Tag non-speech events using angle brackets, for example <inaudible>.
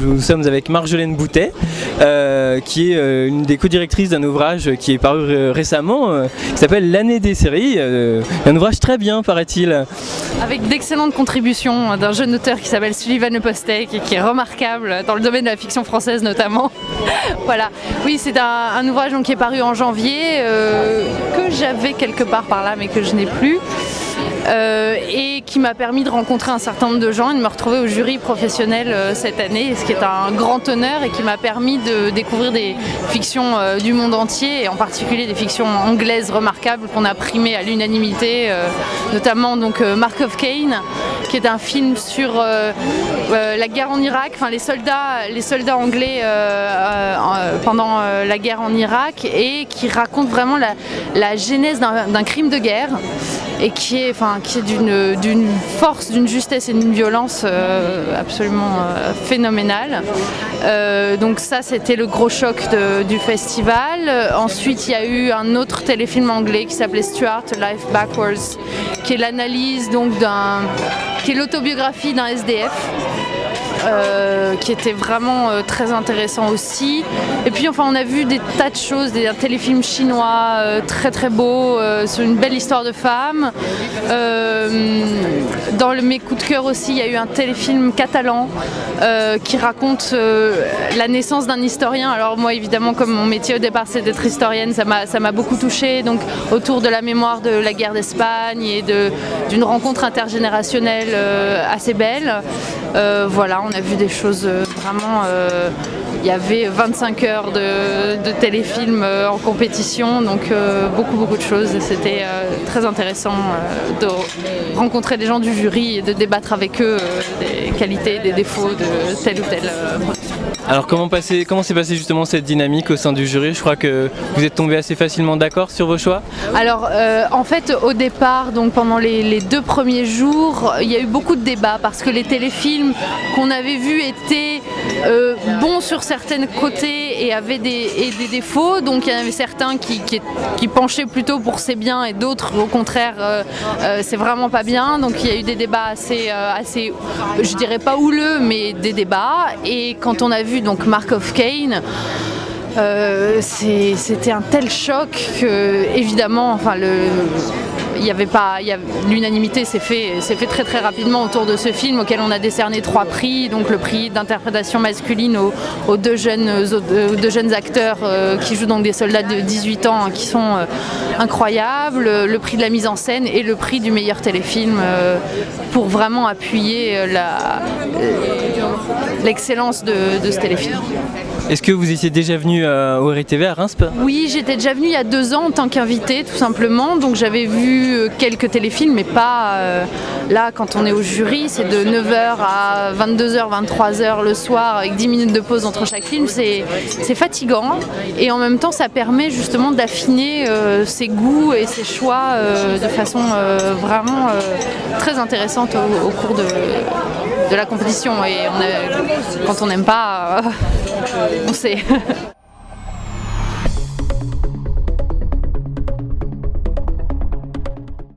nous sommes avec Marjolaine Boutet, euh, qui est euh, une des co-directrices d'un ouvrage qui est paru récemment, euh, qui s'appelle L'année des séries. Un ouvrage très bien, paraît-il. Avec d'excellentes contributions d'un jeune auteur qui s'appelle Sullivan Le Postek et qui est remarquable dans le domaine de la fiction française notamment. <laughs> voilà. Oui, c'est un, un ouvrage donc, qui est paru en janvier, que j'avais quelque part par là mais que je n'ai plus. Euh, et qui m'a permis de rencontrer un certain nombre de gens et de me retrouver au jury professionnel euh, cette année, ce qui est un grand honneur et qui m'a permis de découvrir des fictions euh, du monde entier et en particulier des fictions anglaises remarquables qu'on a primées à l'unanimité, notamment donc Mark of Cain, qui est un film sur la guerre en Irak, enfin les soldats, les soldats anglais pendant la guerre en Irak et qui raconte vraiment la, genèse d'un crime de guerre et qui est, enfin, qui est d'une, d'une force, d'une justesse et d'une violence euh, absolument euh, phénoménale. Euh, donc ça, c'était le gros choc du festival. Ensuite, il y a eu un autre téléfilm anglais qui s'appelait Stuart Life Backwards, qui est l'analyse donc d'un, qui est l'autobiographie d'un SDF. Euh, qui était vraiment euh, très intéressant aussi. Et puis enfin on a vu des tas de choses, des un téléfilm chinois euh, très très beau euh, sur une belle histoire de femme. Dans le, mes coups de cœur aussi, il y a eu un téléfilm catalan euh, qui raconte euh, la naissance d'un historien. Alors moi évidemment comme mon métier au départ c'est d'être historienne, ça m'a beaucoup touchée. Donc autour de la mémoire de la guerre d'Espagne et d'une rencontre intergénérationnelle euh, assez belle. Voilà, on a vu des choses vraiment. Il y avait 25 heures de, de téléfilm euh, en compétition, donc euh, beaucoup beaucoup de choses. C'était euh, très intéressant de rencontrer des gens du jury et de débattre avec eux des qualités, des défauts de telle ou production. Alors comment s'est passée justement cette dynamique au sein du jury? Je crois que vous êtes tombé assez facilement d'accord sur vos choix. Alors, euh, en fait, au départ, donc pendant les, les deux premiers jours, il y a eu beaucoup de débats parce que les téléfilms qu'on avait vus étaient euh, bons sur certains côtés et avaient des, et des défauts. Donc, il y en avait certains qui, qui, penchaient plutôt pour c'est bien et d'autres, au contraire, euh, euh, c'est vraiment pas bien. Donc, il y a eu des débats assez, euh, assez, je dirais pas houleux, mais des débats. Et quand on a vu donc Mark of c'est- C'était un tel choc que, évidemment, enfin, le, il avait pas, l'unanimité s'est fait, fait très très rapidement autour de ce film auquel on a décerné trois prix, donc le prix d'interprétation masculine aux, deux, jeunes, acteurs euh, qui jouent donc des soldats de 18 ans hein, qui sont euh, incroyables, le prix de la mise en scène et le prix du meilleur téléfilm euh, pour vraiment appuyer l'excellence de ce téléfilm. Est-ce que vous étiez déjà venu euh, au RITV à Reims Oui, j'étais déjà venue il y a deux ans en tant qu'invitée, tout simplement. Donc j'avais vu euh, quelques téléfilms, mais pas euh, là quand on est au jury. C'est de 9h à 22h, 23h le soir, avec 10 minutes de pause entre chaque film. C'est fatigant. Et en même temps, ça permet justement d'affiner ses goûts et ses choix de façon vraiment très intéressante au, cours de, la compétition. Et quand on n'aime pas, on sait. <laughs>